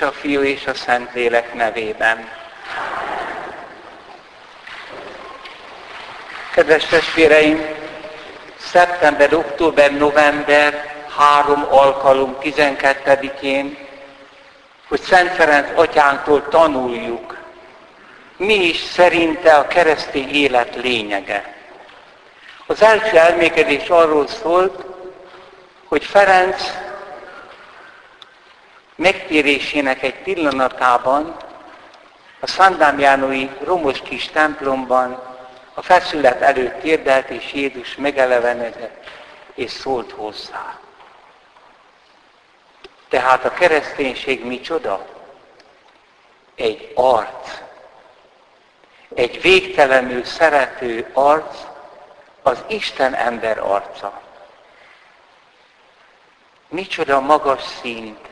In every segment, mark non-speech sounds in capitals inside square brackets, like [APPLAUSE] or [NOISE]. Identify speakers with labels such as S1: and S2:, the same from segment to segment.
S1: és a Fiú és a Szentlélek nevében. Kedves testvéreim, szeptember, október, november, három alkalom 12-én, hogy Szent Ferenc atyánktól tanuljuk, mi is szerinte a keresztény élet lényege. Az első elmékedés arról szólt, hogy Ferenc megtérésének egy pillanatában a Szandámjánói romos kis templomban a feszület előtt térdelt, és Jézus megelevenedett, és szólt hozzá. Tehát a kereszténység micsoda? Egy arc. Egy végtelenül szerető arc, az Isten ember arca. Micsoda magas szint,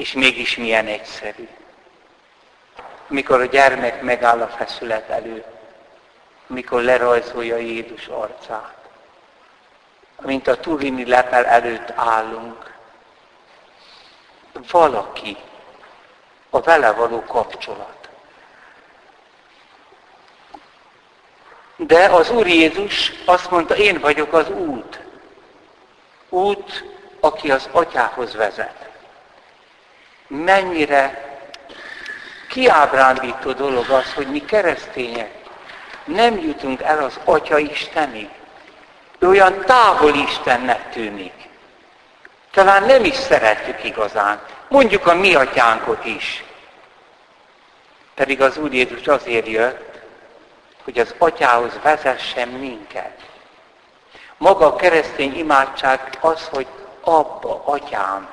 S1: és mégis milyen egyszerű. Mikor a gyermek megáll a feszület előtt, mikor lerajzolja Jézus arcát. Mint a Turini lepel előtt állunk. Valaki, a vele való kapcsolat. De az Úr Jézus azt mondta, én vagyok az út. Út, aki az atyához vezet. Mennyire kiábrándító dolog az, hogy mi keresztények nem jutunk el az Atya Istenig. Olyan távol Istennek tűnik. Talán nem is szeretjük igazán. Mondjuk a mi atyánkot is. Pedig az Úr Jézus azért jött, hogy az atyához vezessen minket. Maga a keresztény imádság az, hogy abba, atyám,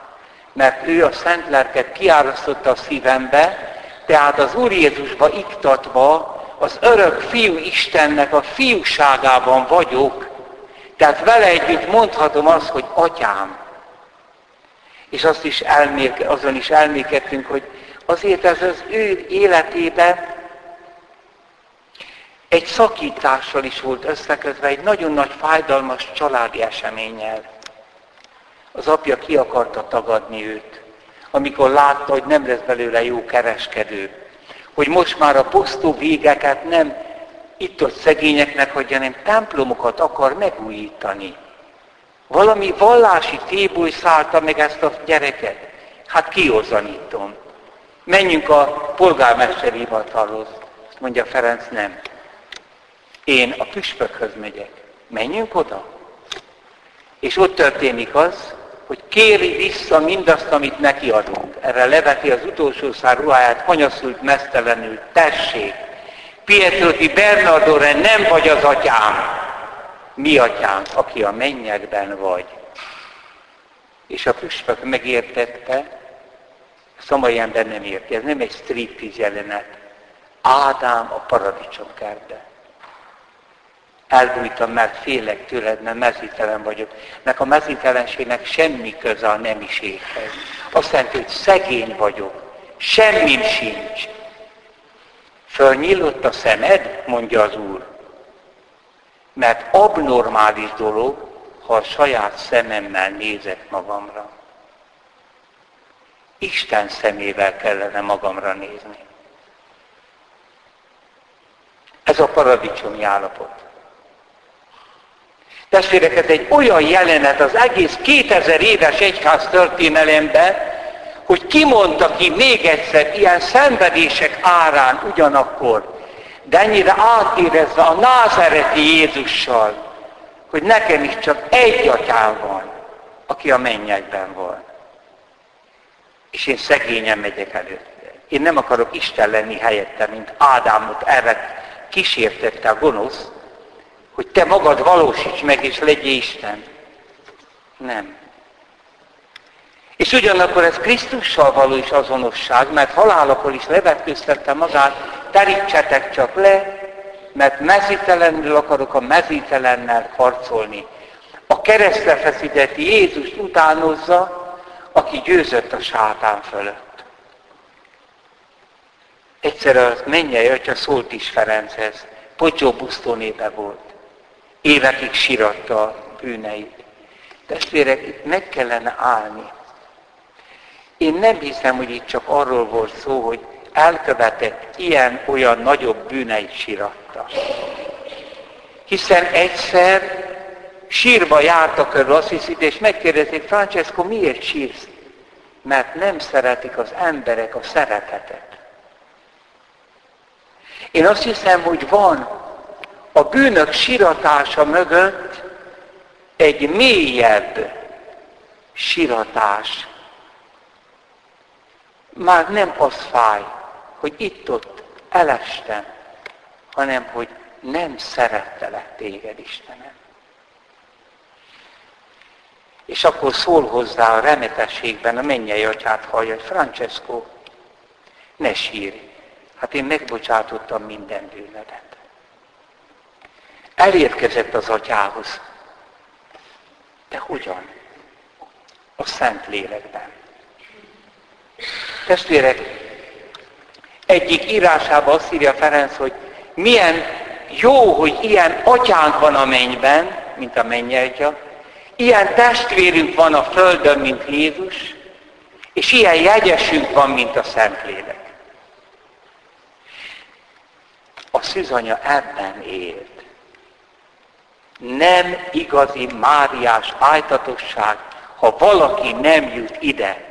S1: mert ő a szent lelket kiárasztotta a szívembe, tehát az Úr Jézusba iktatva az örök fiú Istennek a fiúságában vagyok, tehát vele együtt mondhatom azt, hogy atyám. És azt is elmék, azon is elmékedtünk, hogy azért ez az ő életében egy szakítással is volt összekötve, egy nagyon nagy fájdalmas családi eseménnyel. Az apja ki akarta tagadni őt, amikor látta, hogy nem lesz belőle jó kereskedő hogy most már a posztó végeket nem itt-ott szegényeknek hagyja, hanem templomokat akar megújítani. Valami vallási téboly szállta meg ezt a gyereket. Hát kiozanítom. Menjünk a polgármesteri hivatalhoz. Azt mondja Ferenc, nem. Én a püspökhöz megyek. Menjünk oda. És ott történik az, hogy kéri vissza mindazt, amit neki adunk. Erre leveti az utolsó szár ruháját, hanyaszult mesztelenül, tessék, Pietro di Bernardore nem vagy az atyám, mi atyám, aki a mennyekben vagy. És a püspök megértette, a szamai ember nem érti, ez nem egy striptease jelenet. Ádám a paradicsom kertbe elbújtam, mert félek tőled, mert mezítelen vagyok. Mert a mezítelenségnek semmi köze a nemiséghez. Azt jelenti, hogy szegény vagyok, semmim sincs. Fölnyílott a szemed, mondja az Úr. Mert abnormális dolog, ha a saját szememmel nézek magamra. Isten szemével kellene magamra nézni. Ez a paradicsomi állapot. Testvérek, ez egy olyan jelenet az egész 2000 éves egyház történelemben, hogy kimondta ki még egyszer ilyen szenvedések árán ugyanakkor, de ennyire átérezve a názereti Jézussal, hogy nekem is csak egy atyám van, aki a mennyekben van. És én szegényen megyek előtte. Én nem akarok Isten lenni helyette, mint Ádámot erre kísértette a gonosz, hogy te magad valósíts meg, és legyél Isten. Nem. És ugyanakkor ez Krisztussal való is azonosság, mert halálakor is levetkőztette magát, terítsetek csak le, mert mezítelenül akarok a mezítelennel harcolni. A keresztre feszített Jézus utánozza, aki győzött a sátán fölött. Egyszer a mennyei atya szólt is Ferenchez, Pocsó Busztó népe volt évekig síratta a bűneit. Testvérek, itt meg kellene állni. Én nem hiszem, hogy itt csak arról volt szó, hogy elkövetett ilyen-olyan nagyobb bűneit síratta. Hiszen egyszer sírba jártak körül azt hiszit, és megkérdezték, Francesco, miért sírsz? Mert nem szeretik az emberek a szeretetet. Én azt hiszem, hogy van a bűnök siratása mögött egy mélyebb siratás. Már nem az fáj, hogy itt-ott elestem, hanem hogy nem szerettelek téged, Istenem. És akkor szól hozzá a remetességben a mennyei atyát hallja, hogy Francesco, ne sírj, hát én megbocsátottam minden bűnödet. Elérkezett az atyához. De hogyan? A Szent Lélekben. Testvérek, egyik írásában azt írja Ferenc, hogy milyen jó, hogy ilyen atyánk van a mennyben, mint a mennyeltja, ilyen testvérünk van a földön, mint Jézus, és ilyen jegyesünk van, mint a Szentlélek. A szűzanya ebben élt. Nem igazi Máriás ájtatosság, ha valaki nem jut ide.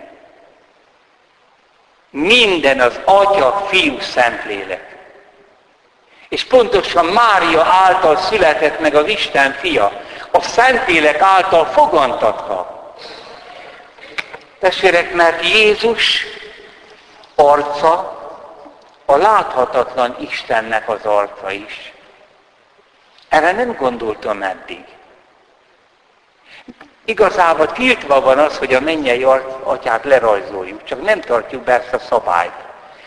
S1: Minden az Atya, Fiú, Szentlélek. És pontosan Mária által született meg az Isten fia, a Szentlélek által fogantatva. Testvérek, mert Jézus arca a láthatatlan Istennek az arca is. Erre nem gondoltam eddig. Igazából tiltva van az, hogy a mennyei atyát lerajzoljuk, csak nem tartjuk be ezt a szabályt.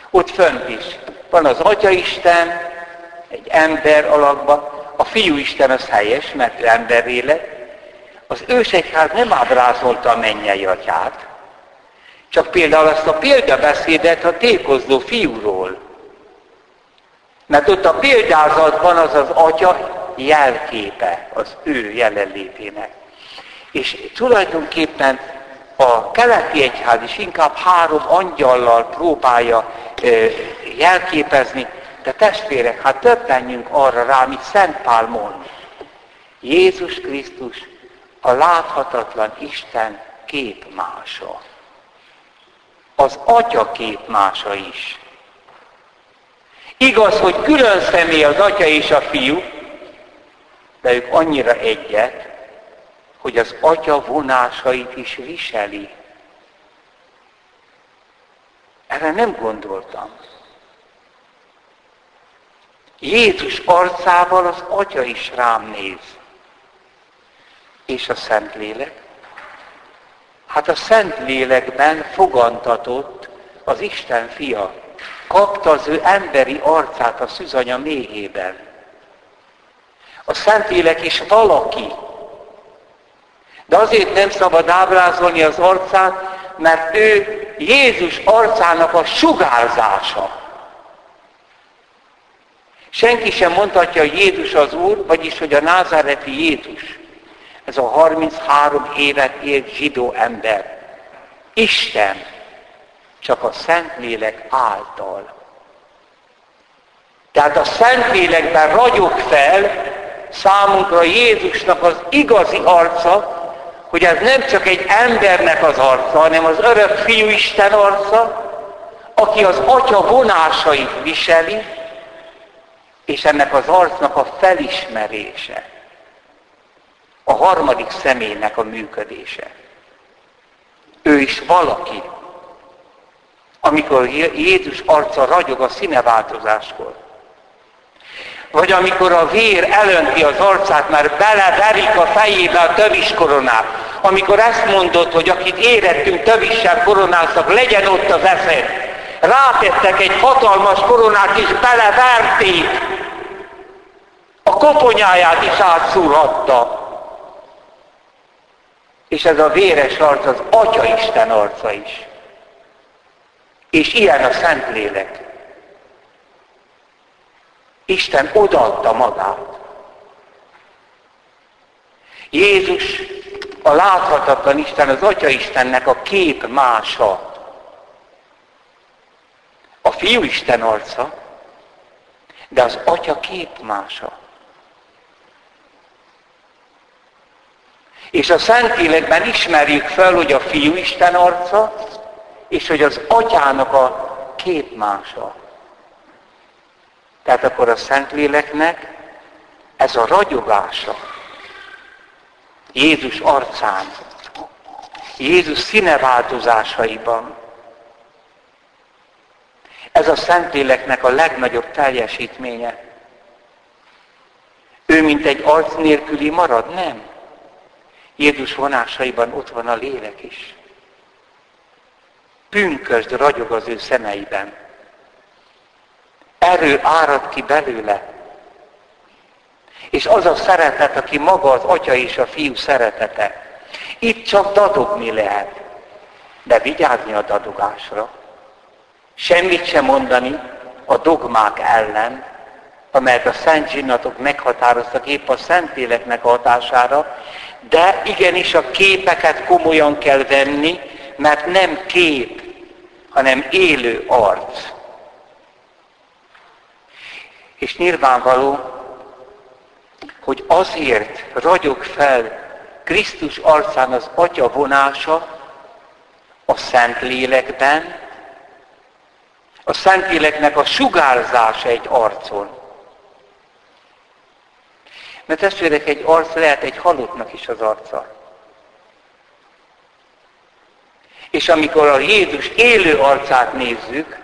S1: Ott fönt is van az Atyaisten, egy ember alakban, a Fiú Isten az helyes, mert ő emberré lett. Az ősegyház nem ábrázolta a mennyei atyát, csak például azt a példabeszédet a tékozló fiúról. Mert ott a példázatban az az atya jelképe az ő jelenlétének. És tulajdonképpen a keleti egyház is inkább három angyallal próbálja jelképezni, de testvérek, hát többenjünk arra rá, amit Szent Pál mond. Jézus Krisztus a láthatatlan Isten képmása. Az Atya képmása is. Igaz, hogy külön személy az Atya és a Fiú, de ők annyira egyet, hogy az Atya vonásait is viseli. Erre nem gondoltam. Jézus arcával az Atya is rám néz. És a Szentlélek? Hát a Szentlélekben fogantatott az Isten fia. Kapta az ő emberi arcát a szüzanya méhében. A Szentlélek is valaki. De azért nem szabad ábrázolni az arcát, mert ő Jézus arcának a sugárzása. Senki sem mondhatja, hogy Jézus az Úr, vagyis, hogy a názáreti Jézus. Ez a 33 évet élt zsidó ember. Isten csak a Szentlélek által. Tehát a Szentlélekben ragyog fel számunkra Jézusnak az igazi arca, hogy ez nem csak egy embernek az arca, hanem az örök fiú Isten arca, aki az atya vonásait viseli, és ennek az arcnak a felismerése, a harmadik személynek a működése. Ő is valaki, amikor Jézus arca ragyog a színeváltozáskor. Vagy amikor a vér elönti az arcát, mert beleverik a fejébe a tövis koronát. Amikor ezt mondott, hogy akit érettünk tövissel koronáztak, legyen ott az eszed. Rátettek egy hatalmas koronát, és beleverték. A koponyáját is átszúrhatta. És ez a véres arc az Atya Isten arca is. És ilyen a Szentlélek. Isten odaadta magát. Jézus, a láthatatlan Isten, az Atya Istennek a kép mása. fiú Isten arca, de az atya képmása. És a Szentlélekben ismerjük fel, hogy a fiú Isten arca, és hogy az atyának a képmása. Tehát akkor a Szentléleknek ez a ragyogása Jézus arcán, Jézus színeváltozásaiban, ez a Szentléleknek a legnagyobb teljesítménye. Ő, mint egy arc nélküli marad? Nem. Jézus vonásaiban ott van a lélek is. Pünkösd ragyog az ő szemeiben. Erő árad ki belőle. És az a szeretet, aki maga az atya és a fiú szeretete. Itt csak dadogni lehet. De vigyázni a dadogásra. Semmit sem mondani a dogmák ellen, amelyet a szent zsinatok meghatároztak épp a Szentéleknek hatására, de igenis a képeket komolyan kell venni, mert nem kép, hanem élő arc. És nyilvánvaló, hogy azért ragyog fel Krisztus arcán az Atya vonása a Szent Lélekben, a Szentléleknek a sugárzása egy arcon. Mert testvérek, egy arc lehet egy halottnak is az arca. És amikor a Jézus élő arcát nézzük,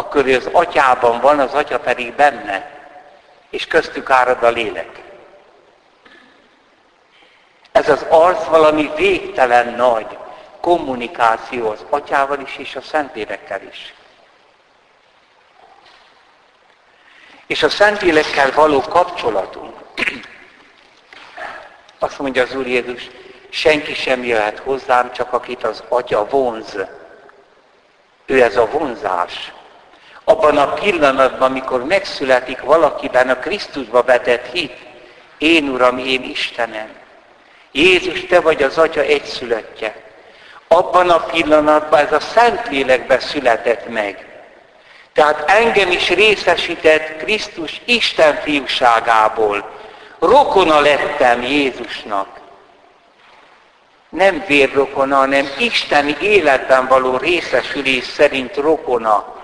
S1: akkor ő az atyában van, az atya pedig benne, és köztük árad a lélek. Ez az arc valami végtelen nagy kommunikáció az atyával is, és a szentlélekkel is. És a Szentlélekkel való kapcsolatunk, [CLEARS THROAT] azt mondja az Úr Jézus, senki sem jöhet hozzám, csak akit az Atya vonz. Ő ez a vonzás. Abban a pillanatban, amikor megszületik valakiben a Krisztusba vetett hit, én Uram, én Istenem. Jézus, Te vagy az Atya egyszülöttje. Abban a pillanatban ez a Szentlélekbe született meg. Tehát engem is részesített Krisztus Isten fiúságából. Rokona lettem Jézusnak. Nem vérrokona, hanem isteni életben való részesülés szerint rokona.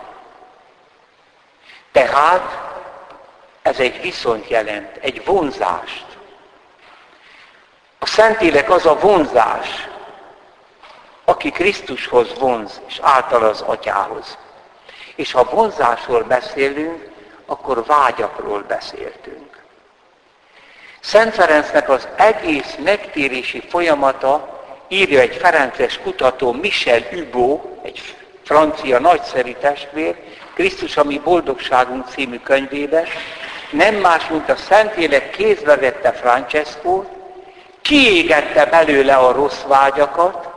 S1: Tehát ez egy viszont jelent, egy vonzást. A Szentélek az a vonzás, aki Krisztushoz vonz, és által az atyához. És ha vonzásról beszélünk, akkor vágyakról beszéltünk. Szent Ferencnek az egész megtérési folyamata írja egy ferences kutató Michel Hugo, egy francia nagyszerű testvér, Krisztus, ami boldogságunk című könyvébe, nem más, mint a Szentlélek kézbe vette Francesco, kiégette belőle a rossz vágyakat,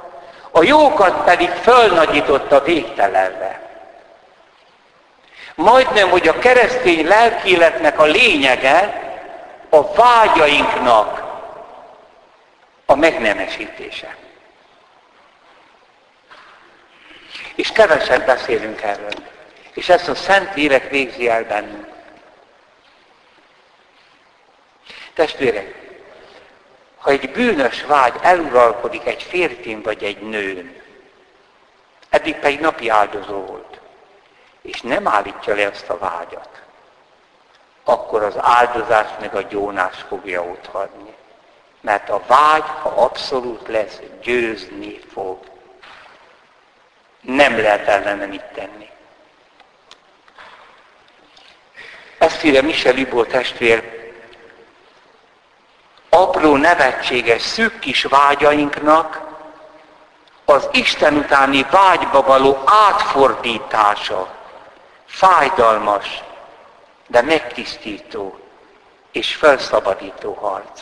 S1: a jókat pedig fölnagyította végtelenre. Majdnem, hogy a keresztény lelkéletnek a lényege a vágyainknak a megnemesítése. És kevesen beszélünk erről. És ezt a Szent Írek végzi el bennünk. Testvérek, ha egy bűnös vágy eluralkodik egy férfin vagy egy nőn, eddig pedig napi áldozó volt, és nem állítja le azt a vágyat, akkor az áldozás meg a gyónás fogja ott hagyni. Mert a vágy, ha abszolút lesz, győzni fog. Nem lehet ellene mit tenni. Ezt írja Michel Libó testvér, apró nevetséges, szűk kis vágyainknak az Isten utáni vágyba való átfordítása fájdalmas, de megtisztító és felszabadító harc.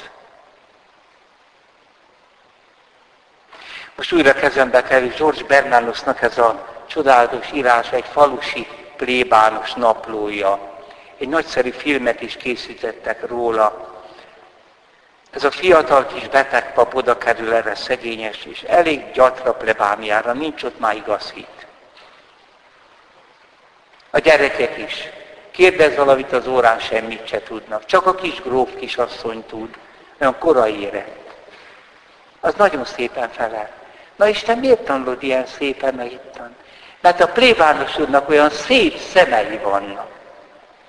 S1: Most újra kezembe kerül George Bernanosnak ez a csodálatos írás, egy falusi plébános naplója. Egy nagyszerű filmet is készítettek róla. Ez a fiatal kis beteg pap oda kerül erre szegényes, és elég gyatra plebániára, nincs ott már igaz hit. A gyerekek is. Kérdez valamit az órán, semmit se tudnak. Csak a kis gróf kisasszony tud. Olyan korai érett. Az nagyon szépen felel. Na Isten, miért tanulod ilyen szépen a hittan? Mert a plébános úrnak olyan szép szemei vannak.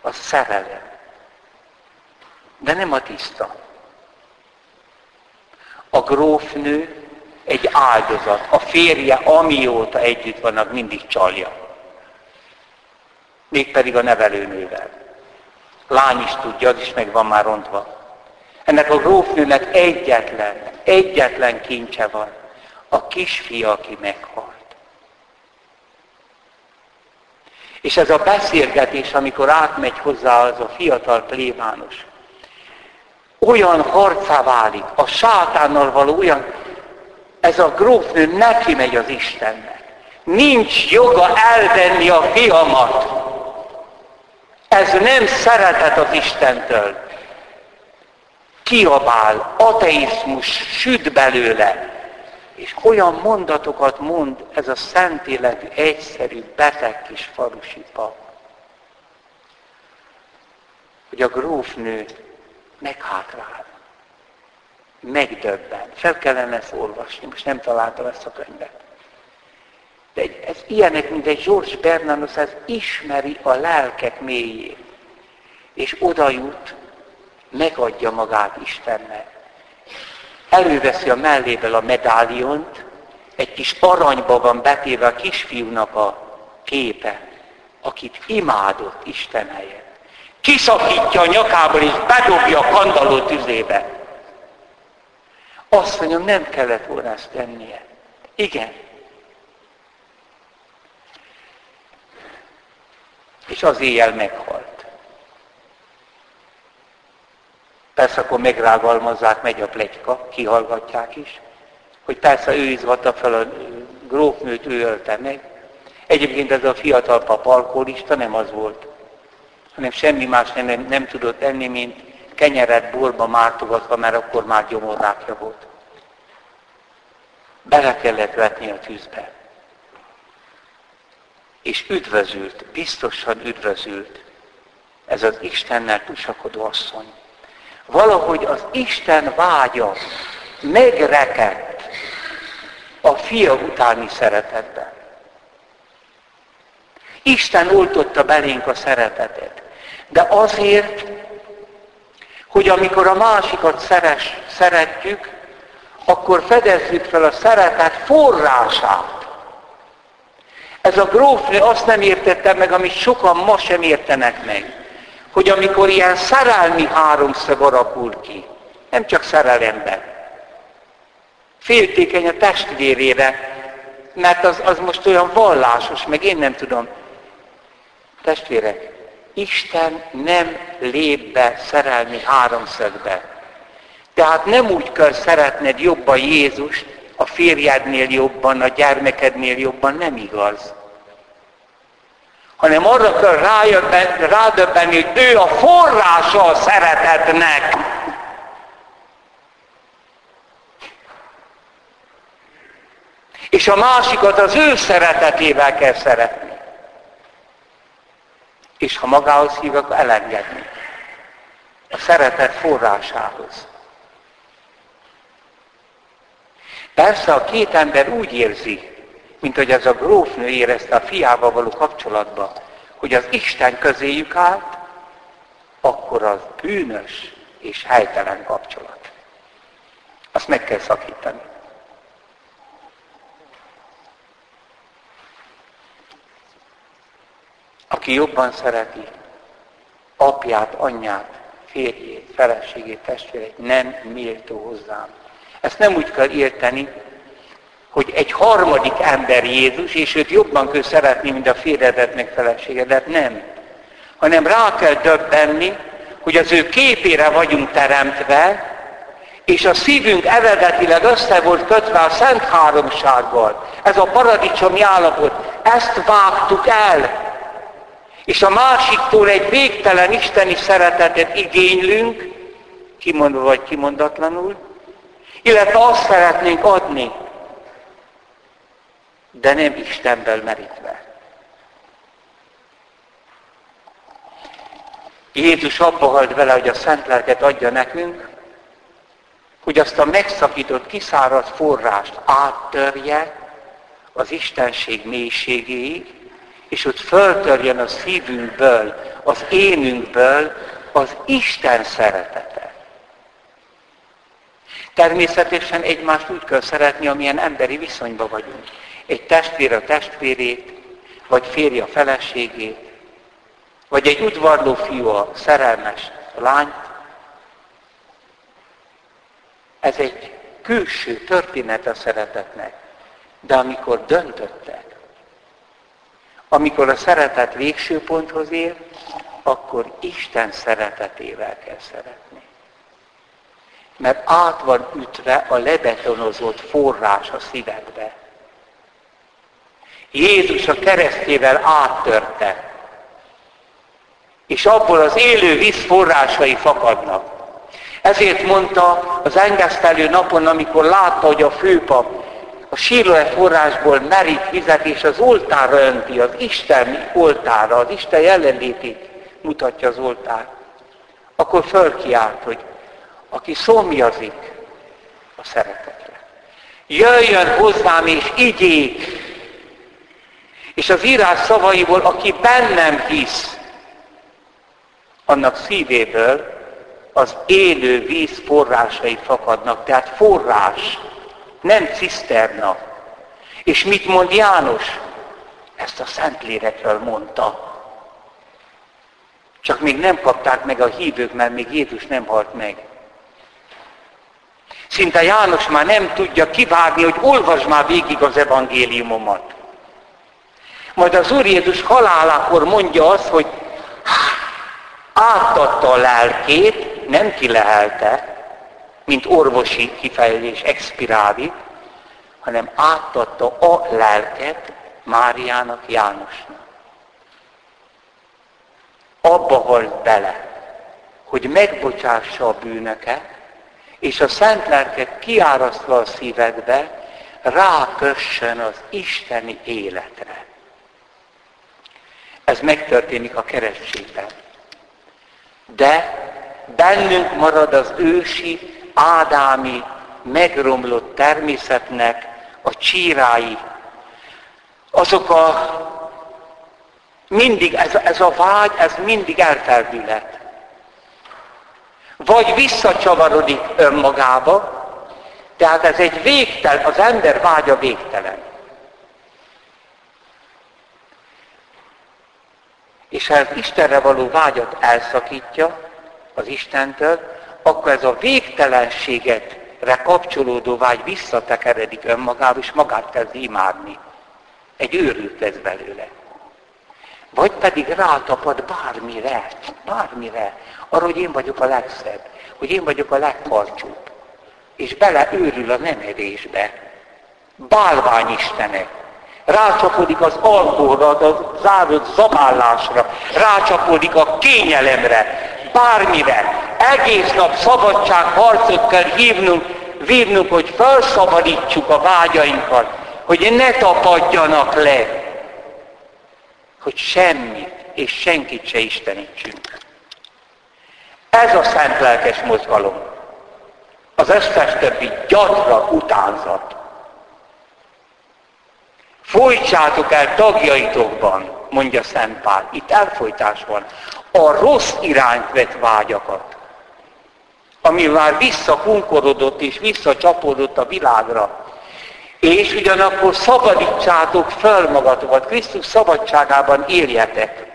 S1: A szerelem. De nem a tiszta. A grófnő egy áldozat. A férje, amióta együtt vannak, mindig csalja. Mégpedig a nevelőnővel. Lány is tudja, az is meg van már rontva. Ennek a grófnőnek egyetlen, egyetlen kincse van. A kisfia, aki meghalt. És ez a beszélgetés, amikor átmegy hozzá az a fiatal plébános, olyan harcá válik, a sátánnal való olyan, ez a grófnő neki megy az Istennek. Nincs joga elvenni a fiamat. Ez nem szeretet az Istentől. Kiabál, ateizmus süt belőle, és olyan mondatokat mond ez a szent életű, egyszerű, beteg kis falusi pap, hogy a grófnő meghátrál, megdöbben. Fel kellene ezt olvasni, most nem találtam ezt a könyvet. De ez ilyenek, mint egy George Bernanos, ez ismeri a lelkek mélyét. És oda jut, megadja magát Istennek. Előveszi a melléből a medáliont, egy kis aranyba van betéve a kisfiúnak a képe, akit imádott Isten helyett kiszakítja a nyakából és bedobja a kandalló tüzébe. Azt mondjam, nem kellett volna ezt tennie. Igen. És az éjjel meghalt. Persze akkor megrágalmazzák, megy a plegyka, kihallgatják is, hogy persze ő izvatta fel a grófnőt, ő ölte meg. Egyébként ez a fiatal pap alkoholista nem az volt hanem semmi más nem, nem tudott enni, mint kenyeret borba mártogatva, mert akkor már gyomorrákja volt. Bele kellett vetni a tűzbe. És üdvözült, biztosan üdvözült ez az Istennel tusakodó asszony. Valahogy az Isten vágya megrekedt a fia utáni szeretetben. Isten oltotta belénk a szeretetet. De azért, hogy amikor a másikat szeres, szeretjük, akkor fedezzük fel a szeretet forrását. Ez a grófnő azt nem értette meg, amit sokan ma sem értenek meg, hogy amikor ilyen szerelmi háromszög alakul ki, nem csak szerelemben, féltékeny a testvérére, mert az, az most olyan vallásos, meg én nem tudom. Testvérek, Isten nem lép be szerelmi háromszögbe. Tehát nem úgy kell szeretned jobban Jézust, a férjednél jobban, a gyermekednél jobban, nem igaz. Hanem arra kell rádöbbenni, hogy ő a forrása a szeretetnek. És a másikat az ő szeretetével kell szeretni és ha magához hív, akkor elengedni. A szeretet forrásához. Persze a két ember úgy érzi, mint hogy ez a grófnő érezte a fiával való kapcsolatban, hogy az Isten közéjük állt, akkor az bűnös és helytelen kapcsolat. Azt meg kell szakítani. aki jobban szereti apját, anyját, férjét, feleségét, testvérét, nem méltó hozzám. Ezt nem úgy kell érteni, hogy egy harmadik ember Jézus, és őt jobban kell szeretni, mint a férjedet meg feleségedet, nem. Hanem rá kell döbbenni, hogy az ő képére vagyunk teremtve, és a szívünk eredetileg össze volt kötve a Szent Háromsággal. Ez a paradicsomi állapot. Ezt vágtuk el és a másiktól egy végtelen isteni szeretetet igénylünk, kimondva vagy kimondatlanul, illetve azt szeretnénk adni, de nem Istenből merítve. Jézus abba halt vele, hogy a szent lelket adja nekünk, hogy azt a megszakított, kiszáradt forrást áttörje az Istenség mélységéig, és ott föltörjön a szívünkből, az énünkből az Isten szeretete. Természetesen egymást úgy kell szeretni, amilyen emberi viszonyban vagyunk. Egy testvér a testvérét, vagy férje a feleségét, vagy egy udvarló fiú a szerelmes lányt. Ez egy külső történet a szeretetnek. De amikor döntöttek, amikor a szeretet végső ponthoz ér, akkor Isten szeretetével kell szeretni. Mert át van ütve a lebetonozott forrás a szívedbe. Jézus a keresztjével áttörte, és abból az élő víz forrásai fakadnak. Ezért mondta az engesztelő napon, amikor látta, hogy a főpap a sílóe forrásból merít vizet, és az oltárra önti, az Isten oltára, az Isten jelenlétét mutatja az oltár. Akkor fölkiált, hogy aki szomjazik a szeretetre. Jöjjön hozzám és igyék! És az írás szavaiból, aki bennem hisz, annak szívéből az élő víz forrásai fakadnak. Tehát forrás, nem ciszterna. És mit mond János? Ezt a Szentlélekről mondta. Csak még nem kapták meg a hívők, mert még Jézus nem halt meg. Szinte János már nem tudja kivárni, hogy olvasd már végig az evangéliumomat. Majd az Úr Jézus halálakor mondja azt, hogy átadta a lelkét, nem kilehelte, mint orvosi kifejezés expirádi, hanem átadta a lelket Máriának, Jánosnak. Abba halt bele, hogy megbocsássa a bűnöket, és a szent lelket kiárasztva a szívedbe, rákössön az isteni életre. Ez megtörténik a keresztségben. De bennünk marad az ősi ádámi, megromlott természetnek a csírái, azok a mindig, ez, ez a vágy, ez mindig elfeldület. Vagy visszacsavarodik önmagába, tehát ez egy végtelen, az ember vágya végtelen. És ha ez Istenre való vágyat elszakítja az Istentől, akkor ez a végtelenségetre kapcsolódó vágy visszatekeredik önmagába, és magát kezd imádni. Egy őrült lesz belőle. Vagy pedig rátapad bármire, bármire, arra, hogy én vagyok a legszebb, hogy én vagyok a legkarcsúbb. És bele őrül a nemedésbe. Bálványistenek. Rácsapodik az alkoholra, a zárult zabálásra, rácsapódik a kényelemre, bármire. Egész nap szabadságharcot kell hívnunk, vívnunk, hogy felszabadítsuk a vágyainkat, hogy ne tapadjanak le, hogy semmit és senkit se istenítsünk. Ez a szent lelkes mozgalom. Az összes többi gyatra utánzat. Folytsátok el tagjaitokban, mondja Szent Pál. Itt elfolytás van a rossz irányt vett vágyakat, ami már visszakunkorodott és visszacsapódott a világra. És ugyanakkor szabadítsátok fel magatokat, Krisztus szabadságában éljetek.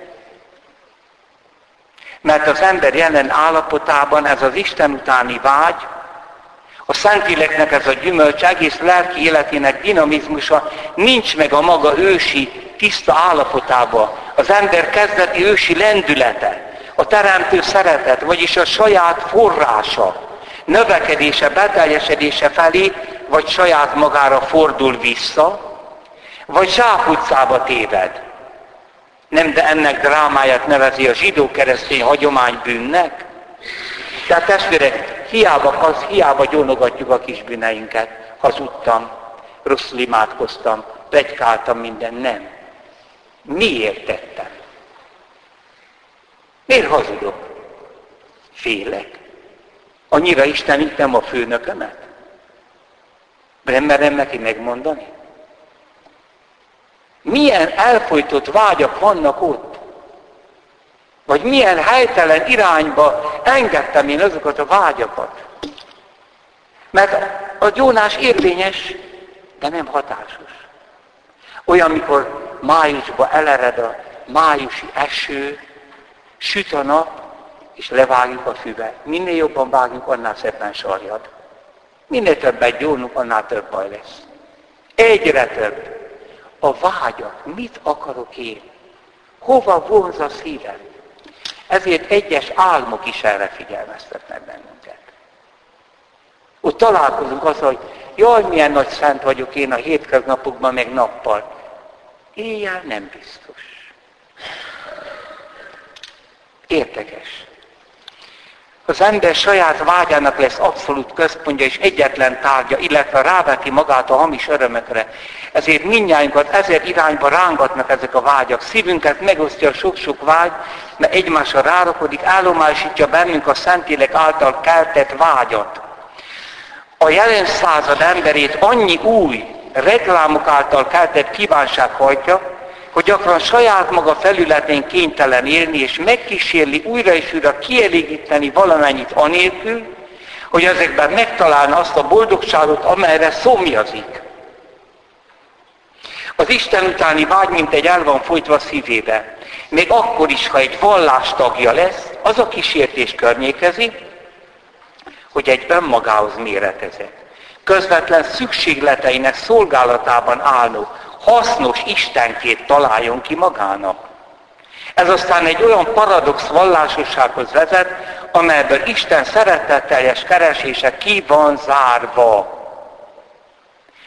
S1: Mert az ember jelen állapotában ez az Isten utáni vágy, a Szentléleknek ez a gyümölcs, egész lelki életének dinamizmusa nincs meg a maga ősi, tiszta állapotába. Az ember kezdeti ősi lendülete, a teremtő szeretet, vagyis a saját forrása, növekedése, beteljesedése felé, vagy saját magára fordul vissza, vagy zsákutcába téved. Nem, de ennek drámáját nevezi a zsidó-keresztény hagyomány bűnnek. Tehát testvérek, hiába, az, hiába gyónogatjuk a kis bűneinket. Hazudtam, rosszul imádkoztam, plegykáltam minden, nem. Miért tettem? Miért hazudok? Félek. Annyira istenítem a főnökömet? Nem merem neki megmondani? Milyen elfolytott vágyak vannak ott? Vagy milyen helytelen irányba engedtem én azokat a vágyakat? Mert a gyónás érvényes, de nem hatásos. Olyan, mikor májusba elered a májusi eső, süt a nap, és levágjuk a füve. Minél jobban vágjuk, annál szebben sarjad. Minél többet gyónunk, annál több baj lesz. Egyre több. A vágyat, mit akarok én? Hova vonz a szívem? Ezért egyes álmok is erre figyelmeztetnek bennünket. Ott találkozunk azzal, hogy jaj, milyen nagy szent vagyok én a hétköznapokban, meg nappal. Éjjel nem biztos. Érdekes. Az ember saját vágyának lesz abszolút központja és egyetlen tárgya, illetve ráveti magát a hamis örömökre. Ezért mindnyájunkat ezer irányba rángatnak ezek a vágyak. Szívünket megosztja sok-sok vágy, mert egymásra rárakodik, állomásítja bennünk a Szentlélek által keltett vágyat. A jelen század emberét annyi új, reklámok által keltett kívánság hajtja, hogy gyakran saját maga felületén kénytelen élni, és megkísérli újra és újra kielégíteni valamennyit anélkül, hogy ezekben megtalálna azt a boldogságot, amelyre szomjazik. Az Isten utáni vágy, mint egy el van folytva szívébe. Még akkor is, ha egy vallás tagja lesz, az a kísértés környékezi, hogy egy önmagához méretezett, közvetlen szükségleteinek szolgálatában álló, hasznos Istenkét találjon ki magának. Ez aztán egy olyan paradox vallásossághoz vezet, amelyből Isten szeretetteljes keresése ki van zárva.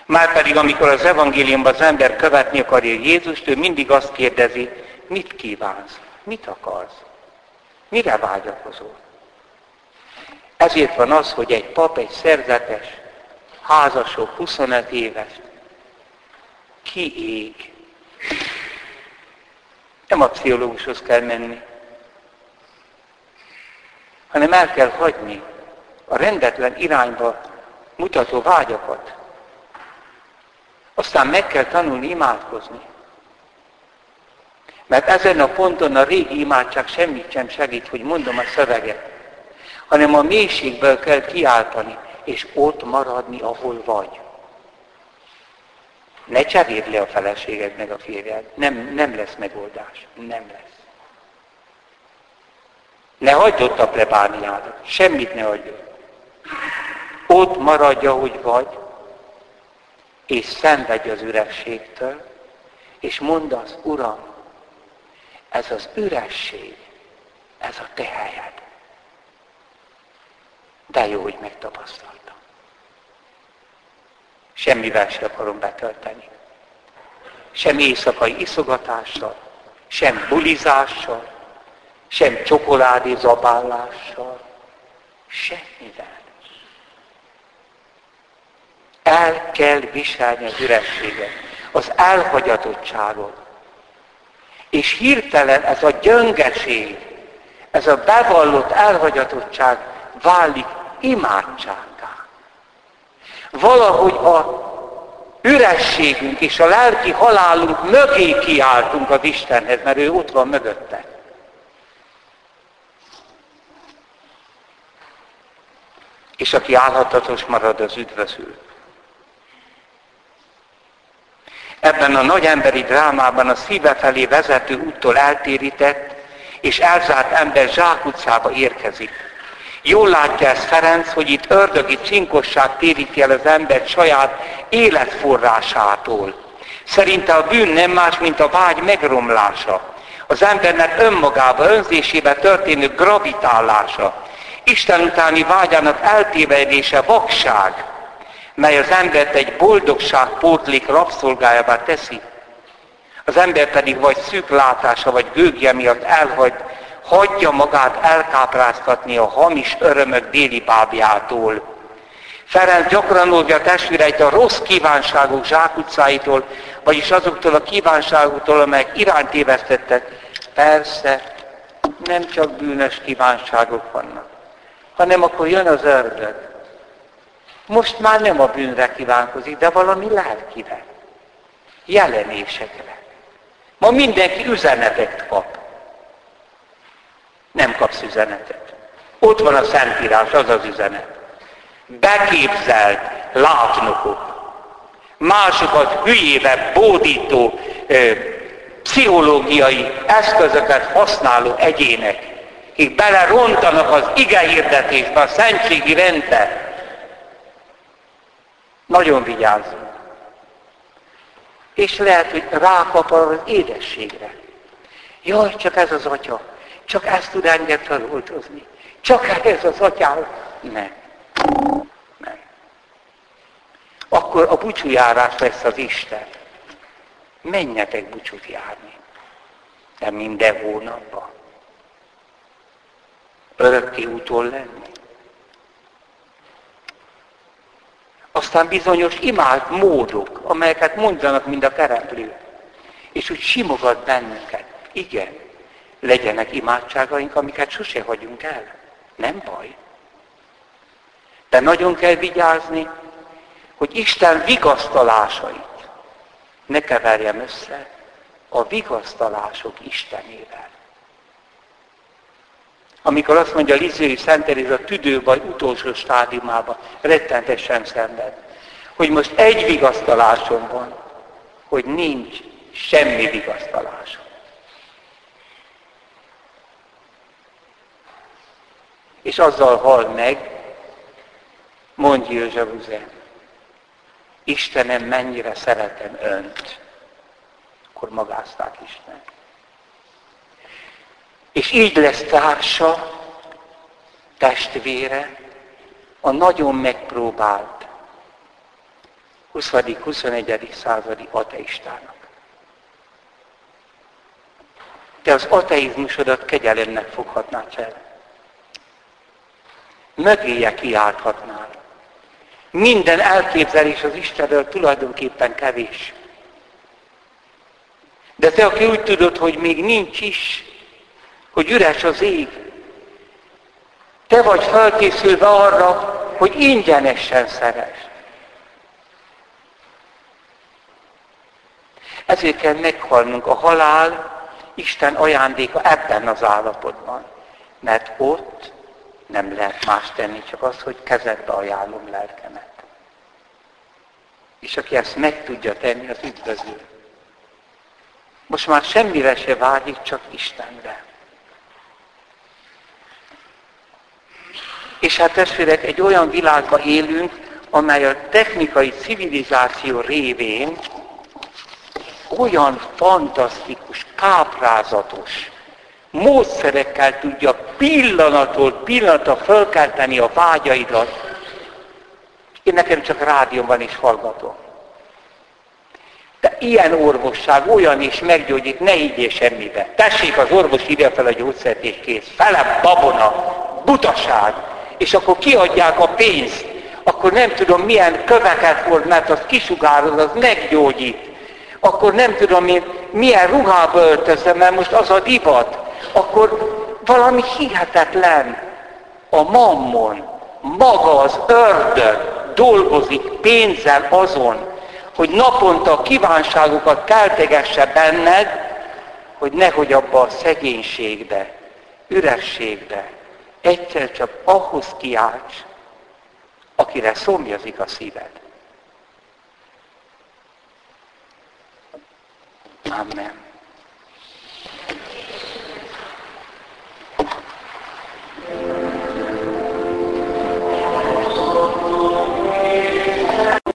S1: Márpedig amikor az evangéliumban az ember követni akarja Jézust, ő mindig azt kérdezi, mit kívánsz, mit akarsz, mire vágyakozol. Ezért van az, hogy egy pap, egy szerzetes, házasok, 25 éves, kiég. Nem a pszichológushoz kell menni, hanem el kell hagyni a rendetlen irányba mutató vágyakat. Aztán meg kell tanulni imádkozni. Mert ezen a ponton a régi imádság semmit sem segít, hogy mondom a szöveget, hanem a mélységből kell kiáltani, és ott maradni, ahol vagy. Ne cseréld le a feleséged meg a férjed. Nem, nem lesz megoldás. Nem lesz. Ne hagyd ott a plebániádat. Semmit ne hagyj ott. maradj, ahogy vagy, és szenvedj az ürességtől, és mondd az, Uram, ez az üresség, ez a te helyed. De jó, hogy megtapasztal semmivel sem akarom betölteni. Sem éjszakai iszogatással, sem bulizással, sem csokoládé zabálással, semmivel. El kell viselni az ürességet, az elhagyatottságot. És hirtelen ez a gyöngeség, ez a bevallott elhagyatottság válik imádság valahogy a ürességünk és a lelki halálunk mögé kiáltunk az Istenhez, mert ő ott van mögötte. És aki állhatatos marad, az üdvözül. Ebben a nagy emberi drámában a szíve felé vezető úttól eltérített és elzárt ember zsákutcába érkezik. Jól látja ezt Ferenc, hogy itt ördögi csinkosság téríti el az embert saját életforrásától. Szerinte a bűn nem más, mint a vágy megromlása. Az embernek önmagába, önzésébe történő gravitálása. Isten utáni vágyának eltévedése, vakság, mely az embert egy boldogság pótlék rabszolgájává teszi. Az ember pedig vagy szűk látása, vagy gőgje miatt elhagy hagyja magát elkápráztatni a hamis örömök déli bábjától. Ferenc gyakran oldja a testvéreit a rossz kívánságok zsákutcáitól, vagyis azoktól a kívánságoktól, amelyek iránt évesztettek. Persze, nem csak bűnös kívánságok vannak, hanem akkor jön az ördög. Most már nem a bűnre kívánkozik, de valami lelkire, jelenésekre. Ma mindenki üzenetet kap. Nem kapsz üzenetet. Ott van a Szentírás, az az üzenet. Beképzelt látnokok, másokat hülyébe bódító, ö, pszichológiai eszközöket használó egyének, akik belerontanak az igehirdetésbe, a szentségi rendbe. Nagyon vigyázzunk. És lehet, hogy rákap az édességre. Jaj, csak ez az atya, csak ezt tud engem feloldozni. Csak ez az atyám. Nem. Nem. Akkor a búcsújárás lesz az Isten. Menjetek búcsút járni. De minden hónapban. Örökké úton lenni. Aztán bizonyos imált módok, amelyeket mondanak mind a kereplő. És úgy simogat bennünket. Igen, legyenek imádságaink, amiket sose hagyunk el. Nem baj. De nagyon kell vigyázni, hogy Isten vigasztalásait ne keverjem össze a vigasztalások Istenével. Amikor azt mondja Lizői Szent a tüdőbaj utolsó stádiumában, rettentesen szenved, hogy most egy vigasztalásom van, hogy nincs semmi vigasztalásom. És azzal hal meg, mondja Józsefuzem, Istenem, mennyire szeretem Önt. Akkor magázták Isten. És így lesz társa, testvére, a nagyon megpróbált 20.-21. századi ateistának. Te az ateizmusodat kegyelemnek foghatnád fel. Mögéje kiálthatnál. Minden elképzelés az Istenről tulajdonképpen kevés. De te, aki úgy tudod, hogy még nincs is, hogy üres az ég, te vagy felkészülve arra, hogy ingyenesen szeres. Ezért kell meghalnunk. A halál Isten ajándéka ebben az állapotban. Mert ott nem lehet más tenni, csak az, hogy kezedbe ajánlom lelkemet. És aki ezt meg tudja tenni, az üdvözül. Most már semmire se vágyik, csak Istenre. És hát testvérek, egy olyan világban élünk, amely a technikai civilizáció révén olyan fantasztikus, káprázatos módszerekkel tudja pillanatról pillanatra fölkelteni a vágyaidat. Én nekem csak rádióban is hallgatom. De ilyen orvosság, olyan is meggyógyít, ne higgyél semmibe. Tessék, az orvos írja fel a gyógyszert és kész. Fele babona, butaság. És akkor kiadják a pénzt. Akkor nem tudom milyen köveket volt, mert az kisugároz, az meggyógyít. Akkor nem tudom én milyen ruhába öltözem, mert most az a divat. Akkor valami hihetetlen. A mammon, maga az ördög dolgozik pénzzel azon, hogy naponta a kívánságokat keltegesse benned, hogy nehogy abba a szegénységbe, ürességbe, egyszer csak ahhoz kiálts, akire szomjazik a szíved. Amen.